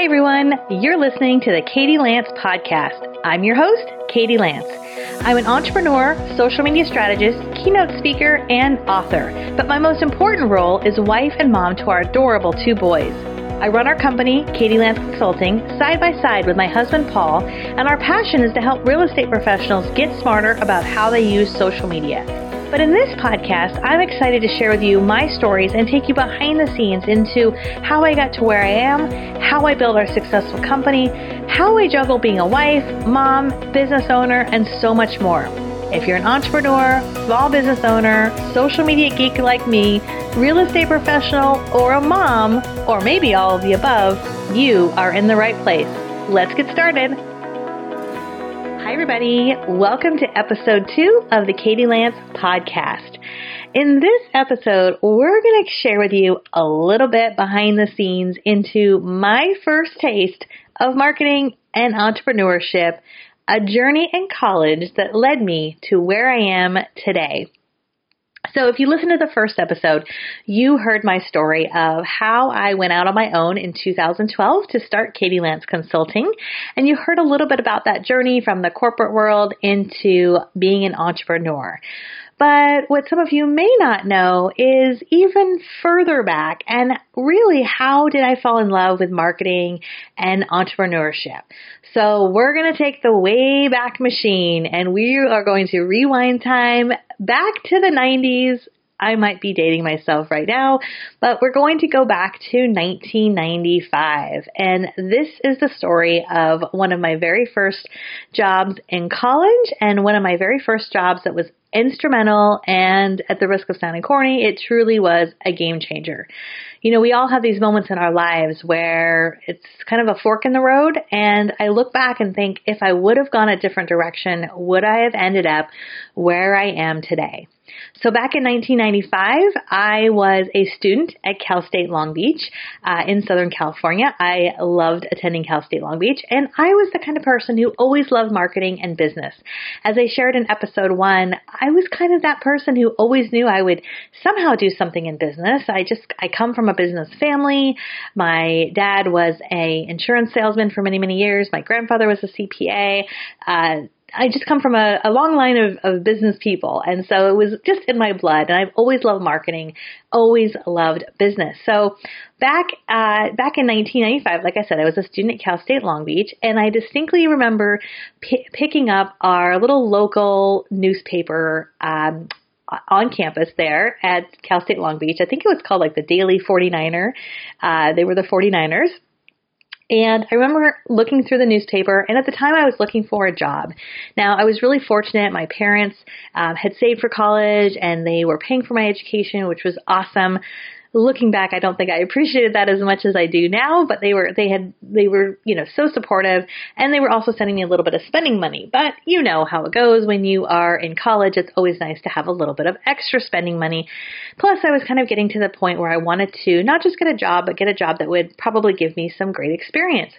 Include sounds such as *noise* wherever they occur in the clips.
Hi, everyone. You're listening to the Katie Lance podcast. I'm your host, Katie Lance. I'm an entrepreneur, social media strategist, keynote speaker, and author. But my most important role is wife and mom to our adorable two boys. I run our company, Katie Lance Consulting, side by side with my husband Paul, and our passion is to help real estate professionals get smarter about how they use social media. But in this podcast, I'm excited to share with you my stories and take you behind the scenes into how I got to where I am, how I built our successful company, how I juggle being a wife, mom, business owner, and so much more. If you're an entrepreneur, small business owner, social media geek like me, real estate professional, or a mom, or maybe all of the above, you are in the right place. Let's get started. Hi, everybody. Welcome to episode two of the Katie Lance podcast. In this episode, we're going to share with you a little bit behind the scenes into my first taste of marketing and entrepreneurship, a journey in college that led me to where I am today. So, if you listen to the first episode, you heard my story of how I went out on my own in 2012 to start Katie Lance Consulting. And you heard a little bit about that journey from the corporate world into being an entrepreneur. But what some of you may not know is even further back and really how did I fall in love with marketing and entrepreneurship. So we're going to take the way back machine and we are going to rewind time back to the 90s I might be dating myself right now, but we're going to go back to 1995. And this is the story of one of my very first jobs in college and one of my very first jobs that was instrumental and at the risk of sounding corny, it truly was a game changer. You know, we all have these moments in our lives where it's kind of a fork in the road and I look back and think if I would have gone a different direction, would I have ended up where I am today? So back in 1995, I was a student at Cal State Long Beach uh, in Southern California. I loved attending Cal State Long Beach, and I was the kind of person who always loved marketing and business. As I shared in episode one, I was kind of that person who always knew I would somehow do something in business. I just I come from a business family. My dad was a insurance salesman for many many years. My grandfather was a CPA. Uh, I just come from a, a long line of, of business people. And so it was just in my blood. And I've always loved marketing, always loved business. So back, uh, back in 1995, like I said, I was a student at Cal State Long Beach. And I distinctly remember p- picking up our little local newspaper, um, on campus there at Cal State Long Beach. I think it was called like the Daily 49er. Uh, they were the 49ers. And I remember looking through the newspaper, and at the time I was looking for a job. Now, I was really fortunate. My parents um, had saved for college, and they were paying for my education, which was awesome looking back, I don't think I appreciated that as much as I do now, but they were, they had, they were, you know, so supportive and they were also sending me a little bit of spending money. But you know how it goes when you are in college. It's always nice to have a little bit of extra spending money. Plus, I was kind of getting to the point where I wanted to not just get a job, but get a job that would probably give me some great experience.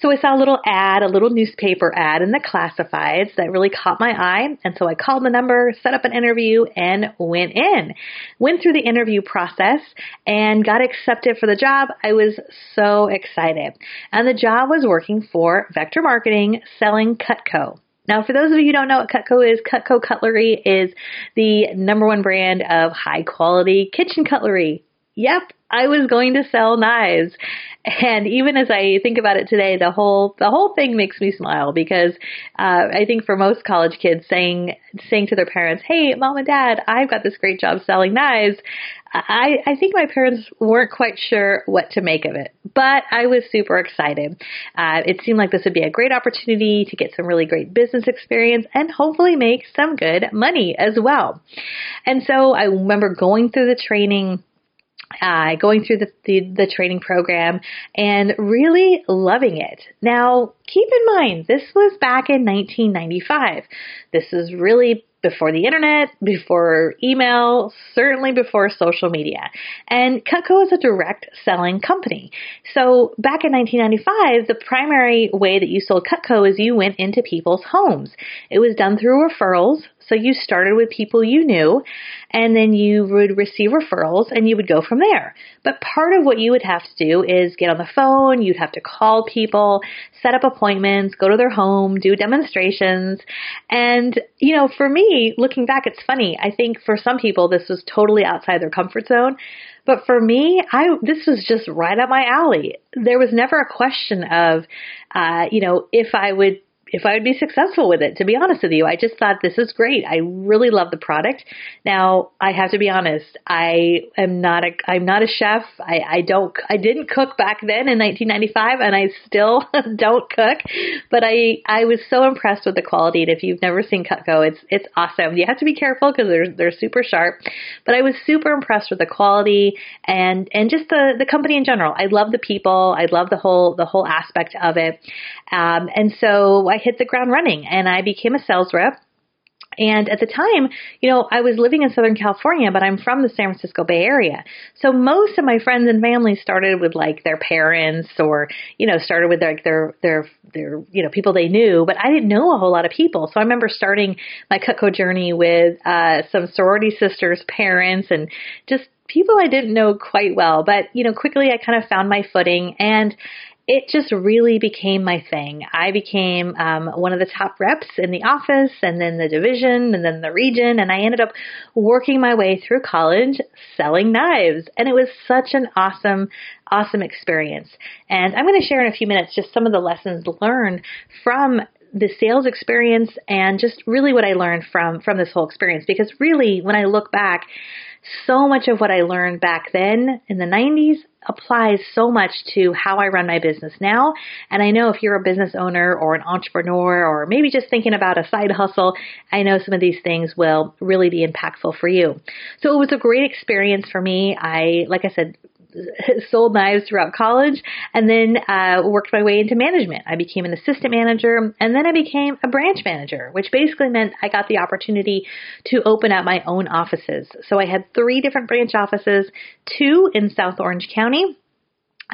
So I saw a little ad, a little newspaper ad in the classifieds that really caught my eye. And so I called the number, set up an interview, and went in. Went through the interview process and got accepted for the job. I was so excited. And the job was working for Vector Marketing selling Cutco. Now, for those of you who don't know what Cutco is, Cutco Cutlery is the number one brand of high quality kitchen cutlery. Yep, I was going to sell knives. And even as I think about it today, the whole the whole thing makes me smile because uh, I think for most college kids, saying saying to their parents, "Hey, mom and dad, I've got this great job selling knives," I, I think my parents weren't quite sure what to make of it, but I was super excited. Uh, it seemed like this would be a great opportunity to get some really great business experience and hopefully make some good money as well. And so I remember going through the training uh, going through the, the, the training program and really loving it. Now, keep in mind, this was back in 1995. This is really before the internet, before email, certainly before social media. And Cutco is a direct selling company. So back in 1995, the primary way that you sold Cutco is you went into people's homes. It was done through referrals. So you started with people you knew, and then you would receive referrals and you would go from there. But part of what you would have to do is get on the phone, you'd have to call people, set up appointments, go to their home, do demonstrations. And, you know, for me, looking back, it's funny. I think for some people, this was totally outside their comfort zone. But for me, I this was just right up my alley. There was never a question of, uh, you know, if I would if I would be successful with it. To be honest with you, I just thought this is great. I really love the product. Now, I have to be honest. I am not a I'm not a chef. I, I don't I didn't cook back then in 1995, and I still *laughs* don't cook. But I I was so impressed with the quality. And if you've never seen Cutco, it's it's awesome. You have to be careful because they're they're super sharp. But I was super impressed with the quality and and just the the company in general. I love the people. I love the whole the whole aspect of it. Um, and so I I hit the ground running and I became a sales rep. And at the time, you know, I was living in Southern California, but I'm from the San Francisco Bay Area. So most of my friends and family started with like their parents or, you know, started with like their, their, their, you know, people they knew, but I didn't know a whole lot of people. So I remember starting my Cutco journey with, uh, some sorority sisters' parents and just people I didn't know quite well. But, you know, quickly I kind of found my footing and, it just really became my thing. I became um, one of the top reps in the office and then the division and then the region. And I ended up working my way through college selling knives. And it was such an awesome, awesome experience. And I'm going to share in a few minutes just some of the lessons learned from the sales experience and just really what I learned from from this whole experience because really when I look back so much of what I learned back then in the 90s applies so much to how I run my business now. And I know if you're a business owner or an entrepreneur or maybe just thinking about a side hustle, I know some of these things will really be impactful for you. So it was a great experience for me. I, like I said, *laughs* sold knives throughout college and then uh, worked my way into management. I became an assistant manager and then I became a branch manager, which basically meant I got the opportunity to open up my own offices. So I had three different branch offices, two in South Orange County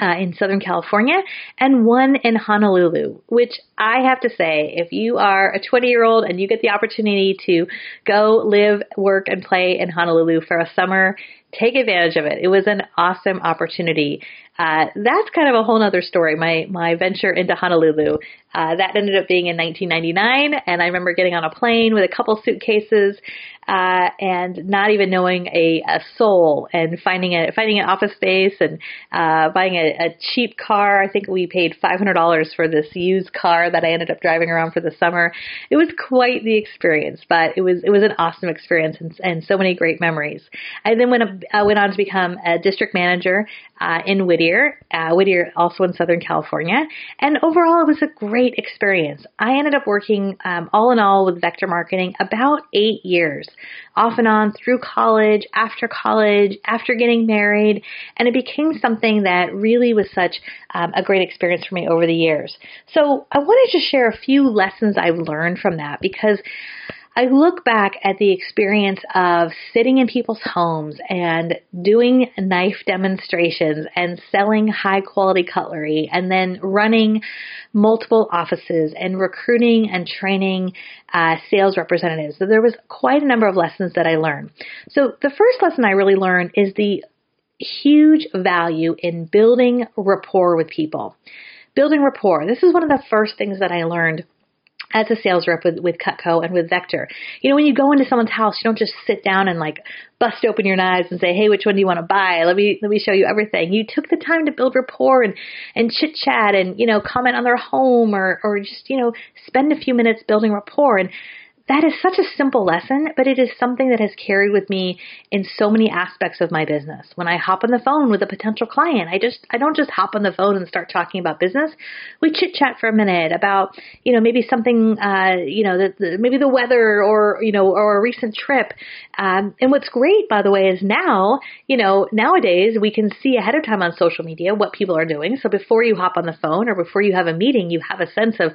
uh, in Southern California and one in Honolulu, which I have to say, if you are a 20 year old and you get the opportunity to go live, work, and play in Honolulu for a summer, take advantage of it. It was an awesome opportunity. Uh, that's kind of a whole other story. My my venture into Honolulu uh, that ended up being in 1999, and I remember getting on a plane with a couple suitcases uh, and not even knowing a, a soul, and finding a finding an office space and uh, buying a, a cheap car. I think we paid $500 for this used car that I ended up driving around for the summer. It was quite the experience, but it was it was an awesome experience and, and so many great memories. I then went uh, went on to become a district manager uh, in Whittier, uh, Whittier also in Southern California, and overall it was a great experience. I ended up working um, all in all with vector marketing about eight years, off and on through college, after college, after getting married, and it became something that really was such um, a great experience for me over the years. So I wanted to share a few lessons I've learned from that because I look back at the experience of sitting in people's homes and doing knife demonstrations and selling high quality cutlery and then running multiple offices and recruiting and training uh, sales representatives. So there was quite a number of lessons that I learned. So the first lesson I really learned is the huge value in building rapport with people. Building rapport. This is one of the first things that I learned as a sales rep with, with Cutco and with Vector. You know, when you go into someone's house, you don't just sit down and like bust open your knives and say, "Hey, which one do you want to buy? Let me let me show you everything." You took the time to build rapport and and chit chat and you know comment on their home or or just you know spend a few minutes building rapport and that is such a simple lesson, but it is something that has carried with me in so many aspects of my business. When I hop on the phone with a potential client, I just I don't just hop on the phone and start talking about business. We chit chat for a minute about you know maybe something uh, you know the, the, maybe the weather or you know or a recent trip. Um, and what's great, by the way, is now you know nowadays we can see ahead of time on social media what people are doing. So before you hop on the phone or before you have a meeting, you have a sense of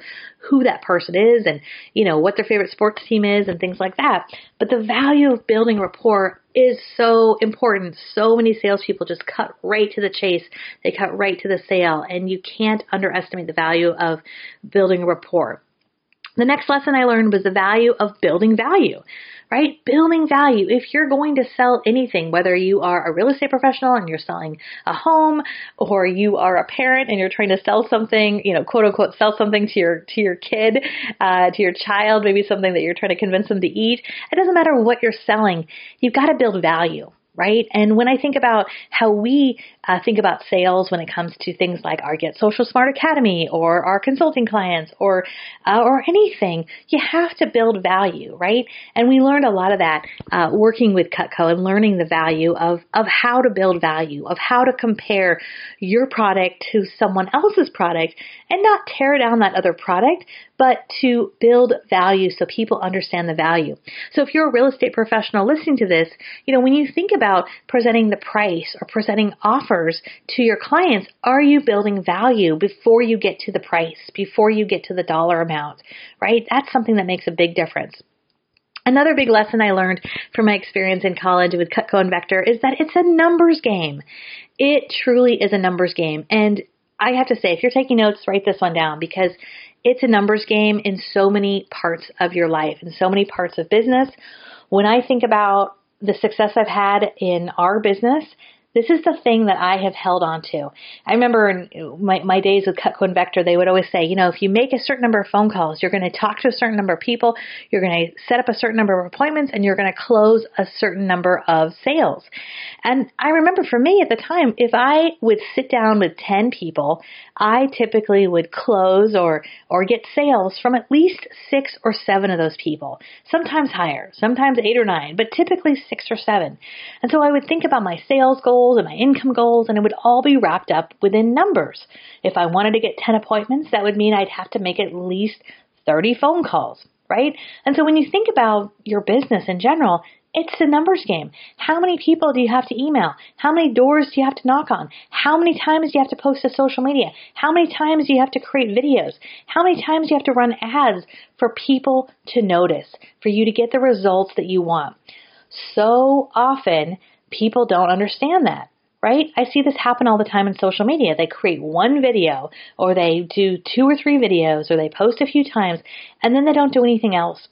who that person is and you know what their favorite sports team is and things like that. But the value of building rapport is so important. So many salespeople just cut right to the chase. They cut right to the sale, and you can't underestimate the value of building rapport. The next lesson I learned was the value of building value right? Building value. If you're going to sell anything, whether you are a real estate professional and you're selling a home or you are a parent and you're trying to sell something, you know, quote unquote, sell something to your, to your kid, uh, to your child, maybe something that you're trying to convince them to eat. It doesn't matter what you're selling. You've got to build value right? And when I think about how we uh, think about sales when it comes to things like our Get Social Smart Academy or our consulting clients or uh, or anything, you have to build value, right? And we learned a lot of that uh, working with Cutco and learning the value of of how to build value, of how to compare your product to someone else's product, and not tear down that other product, but to build value so people understand the value. So if you're a real estate professional listening to this, you know, when you think about presenting the price or presenting offers to your clients, are you building value before you get to the price, before you get to the dollar amount, right? That's something that makes a big difference. Another big lesson I learned from my experience in college with Cutco and Vector is that it's a numbers game. It truly is a numbers game. And I have to say, if you're taking notes, write this one down because it's a numbers game in so many parts of your life, in so many parts of business. When I think about the success I've had in our business, this is the thing that I have held on to. I remember in my, my days with Cutco and Vector, they would always say, you know, if you make a certain number of phone calls, you're going to talk to a certain number of people, you're going to set up a certain number of appointments, and you're going to close a certain number of sales. And I remember for me at the time, if I would sit down with 10 people, I typically would close or, or get sales from at least six or seven of those people. Sometimes higher, sometimes eight or nine, but typically six or seven. And so I would think about my sales goals goals and my income goals, and it would all be wrapped up within numbers. If I wanted to get 10 appointments, that would mean I'd have to make at least 30 phone calls, right? And so when you think about your business in general, it's a numbers game. How many people do you have to email? How many doors do you have to knock on? How many times do you have to post to social media? How many times do you have to create videos? How many times do you have to run ads for people to notice, for you to get the results that you want? So often, people don't understand that right? I see this happen all the time in social media. They create one video or they do two or three videos or they post a few times and then they don't do anything else.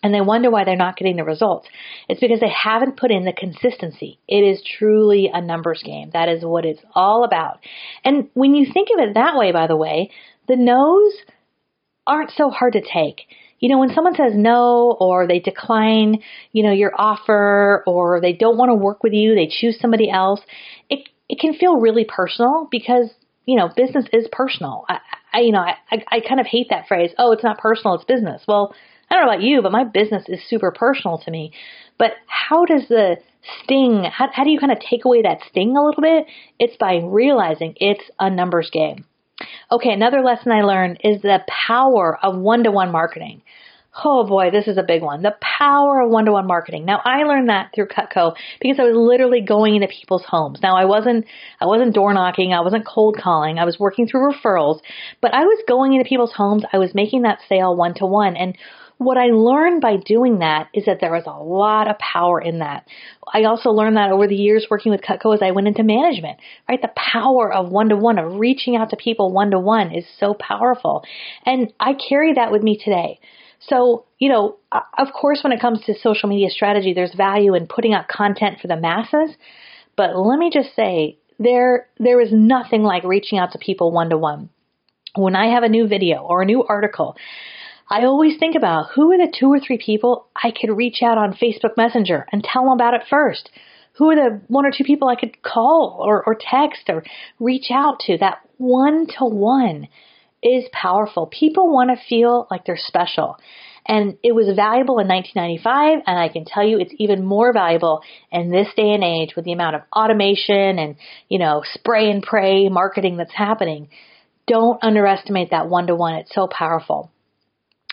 And they wonder why they're not getting the results. It's because they haven't put in the consistency. It is truly a numbers game. That is what it's all about. And when you think of it that way, by the way, the no's aren't so hard to take you know, when someone says no or they decline, you know, your offer or they don't want to work with you, they choose somebody else, it it can feel really personal because, you know, business is personal. I, I you know, I, I, kind of hate that phrase, oh, it's not personal, it's business. Well, I don't know about you, but my business is super personal to me. But how does the sting, how, how do you kind of take away that sting a little bit? It's by realizing it's a numbers game. Okay, another lesson I learned is the power of one to one marketing. Oh boy, this is a big one. The power of one-to-one marketing. Now I learned that through Cutco because I was literally going into people's homes. Now I wasn't, I wasn't door knocking. I wasn't cold calling. I was working through referrals, but I was going into people's homes. I was making that sale one-to-one. And what I learned by doing that is that there was a lot of power in that. I also learned that over the years working with Cutco as I went into management, right? The power of one to one, of reaching out to people one to one is so powerful. And I carry that with me today. So, you know, of course, when it comes to social media strategy, there's value in putting out content for the masses. But let me just say, there, there is nothing like reaching out to people one to one. When I have a new video or a new article, I always think about who are the two or three people I could reach out on Facebook Messenger and tell them about it first. Who are the one or two people I could call or, or text or reach out to? That one to one is powerful. People want to feel like they're special. And it was valuable in 1995, and I can tell you it's even more valuable in this day and age with the amount of automation and, you know, spray and pray marketing that's happening. Don't underestimate that one to one. It's so powerful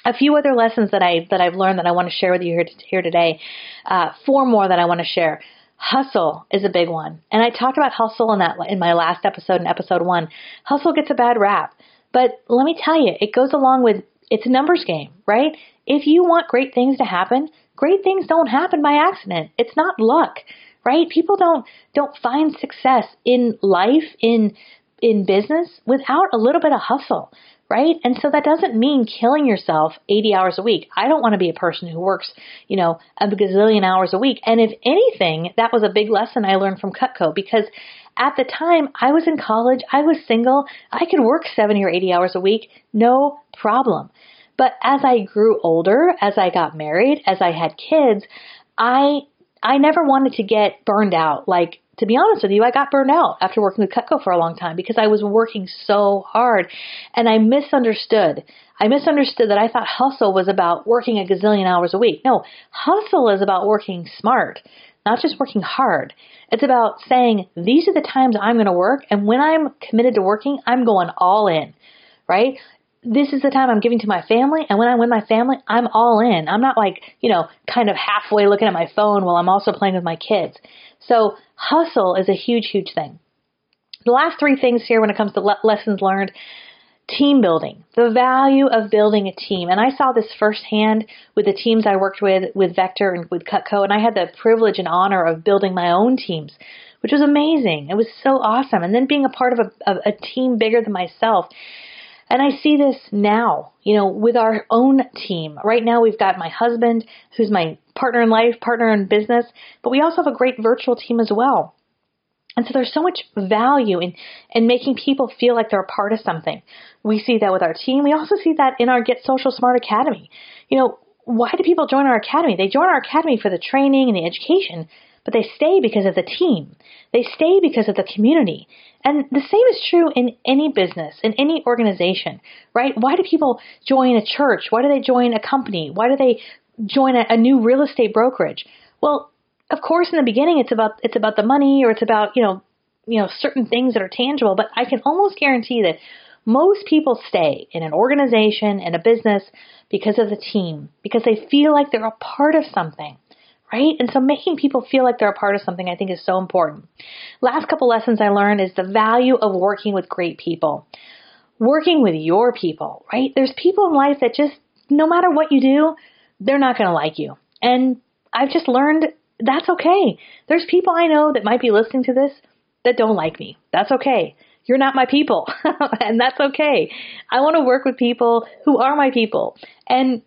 a few other lessons that I that I've learned that I want to share with you here, here today. Uh, four more that I want to share. Hustle is a big one, and I talked about hustle in that in my last episode in episode one. Hustle gets a bad rap, but let me tell you, it goes along with it's a numbers game, right? If you want great things to happen, great things don't happen by accident. It's not luck, right? People don't don't find success in life in in business without a little bit of hustle right? And so that doesn't mean killing yourself 80 hours a week. I don't want to be a person who works, you know, a gazillion hours a week. And if anything, that was a big lesson I learned from Cutco because at the time I was in college, I was single, I could work 70 or 80 hours a week, no problem. But as I grew older, as I got married, as I had kids, I I never wanted to get burned out like to be honest with you, I got burned out after working with Cutco for a long time because I was working so hard and I misunderstood. I misunderstood that I thought hustle was about working a gazillion hours a week. No, hustle is about working smart, not just working hard. It's about saying, these are the times I'm going to work, and when I'm committed to working, I'm going all in, right? This is the time I'm giving to my family, and when I'm with my family, I'm all in. I'm not like, you know, kind of halfway looking at my phone while I'm also playing with my kids. So hustle is a huge, huge thing. The last three things here when it comes to le- lessons learned team building, the value of building a team. And I saw this firsthand with the teams I worked with, with Vector and with Cutco, and I had the privilege and honor of building my own teams, which was amazing. It was so awesome. And then being a part of a, a, a team bigger than myself and I see this now, you know, with our own team. Right now we've got my husband, who's my partner in life, partner in business, but we also have a great virtual team as well. And so there's so much value in, in making people feel like they're a part of something. We see that with our team. We also see that in our Get Social Smart Academy. You know, why do people join our academy? They join our academy for the training and the education, but they stay because of the team. They stay because of the community. And the same is true in any business, in any organization, right? Why do people join a church? Why do they join a company? Why do they join a, a new real estate brokerage? Well, of course, in the beginning, it's about it's about the money or it's about you know you know certain things that are tangible. But I can almost guarantee that most people stay in an organization and a business because of the team, because they feel like they're a part of something right? And so making people feel like they're a part of something I think is so important. Last couple lessons I learned is the value of working with great people. Working with your people, right? There's people in life that just, no matter what you do, they're not going to like you. And I've just learned that's okay. There's people I know that might be listening to this that don't like me. That's okay. You're not my people, *laughs* and that's okay. I want to work with people who are my people. And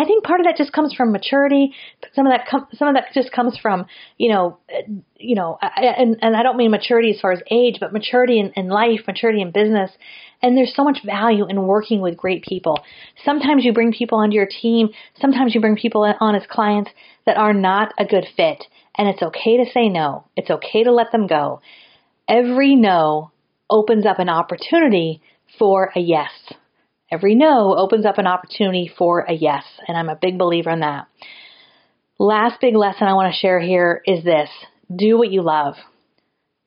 I think part of that just comes from maturity. Some of that, com- some of that just comes from, you know, uh, you know, I, and and I don't mean maturity as far as age, but maturity in, in life, maturity in business. And there's so much value in working with great people. Sometimes you bring people onto your team. Sometimes you bring people on as clients that are not a good fit, and it's okay to say no. It's okay to let them go. Every no opens up an opportunity for a yes. Every no opens up an opportunity for a yes, and I'm a big believer in that. Last big lesson I want to share here is this do what you love.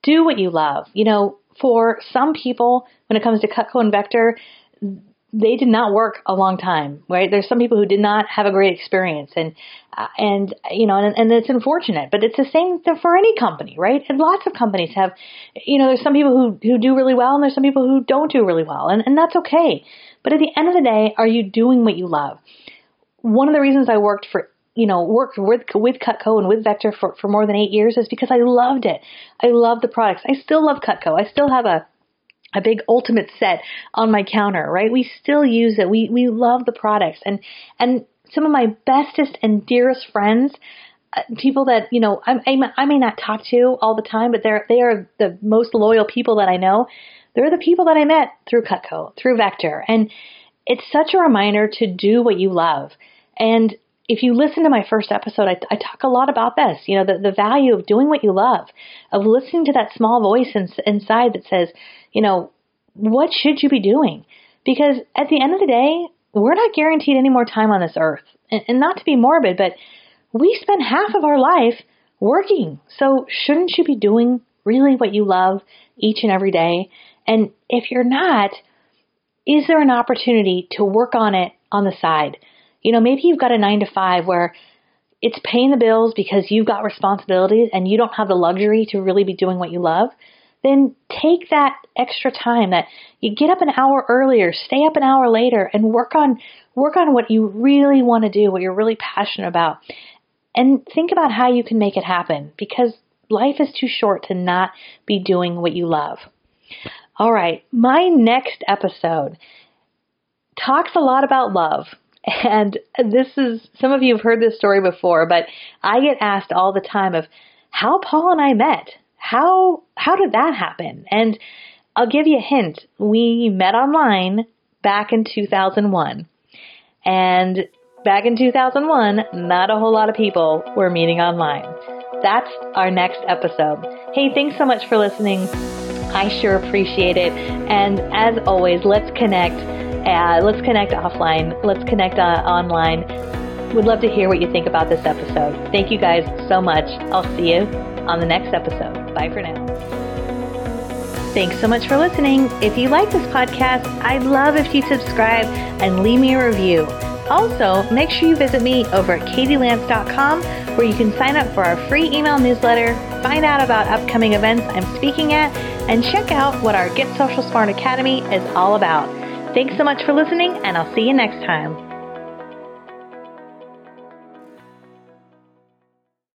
Do what you love. You know, for some people, when it comes to Cutco and Vector, they did not work a long time, right? There's some people who did not have a great experience, and uh, and you know, and, and it's unfortunate, but it's the same for any company, right? And lots of companies have, you know, there's some people who who do really well, and there's some people who don't do really well, and and that's okay. But at the end of the day, are you doing what you love? One of the reasons I worked for you know, worked with with Cutco and with Vector for, for more than eight years is because I loved it. I love the products. I still love Cutco. I still have a a big ultimate set on my counter, right? We still use it. We we love the products and and some of my bestest and dearest friends, uh, people that you know I, I, I may not talk to all the time, but they're they are the most loyal people that I know. They're the people that I met through Cutco, through Vector, and it's such a reminder to do what you love. And if you listen to my first episode, I, I talk a lot about this. You know, the, the value of doing what you love, of listening to that small voice in, inside that says, you know, what should you be doing? Because at the end of the day, we're not guaranteed any more time on this earth. And, and not to be morbid, but we spend half of our life working. So shouldn't you be doing really what you love each and every day? And if you're not, is there an opportunity to work on it on the side? You know, maybe you've got a nine to five where it's paying the bills because you've got responsibilities and you don't have the luxury to really be doing what you love then take that extra time that you get up an hour earlier, stay up an hour later and work on work on what you really want to do, what you're really passionate about. And think about how you can make it happen because life is too short to not be doing what you love. All right, my next episode talks a lot about love. *laughs* And this is, some of you have heard this story before, but I get asked all the time of how Paul and I met. How, how did that happen? And I'll give you a hint. We met online back in 2001. And back in 2001, not a whole lot of people were meeting online. That's our next episode. Hey, thanks so much for listening. I sure appreciate it. And as always, let's connect. Uh, let's connect offline. Let's connect uh, online. Would love to hear what you think about this episode. Thank you guys so much. I'll see you on the next episode. Bye for now. Thanks so much for listening. If you like this podcast, I'd love if you subscribe and leave me a review. Also, make sure you visit me over at katielance.com where you can sign up for our free email newsletter, find out about upcoming events I'm speaking at, and check out what our Get Social Smart Academy is all about. Thanks so much for listening, and I'll see you next time.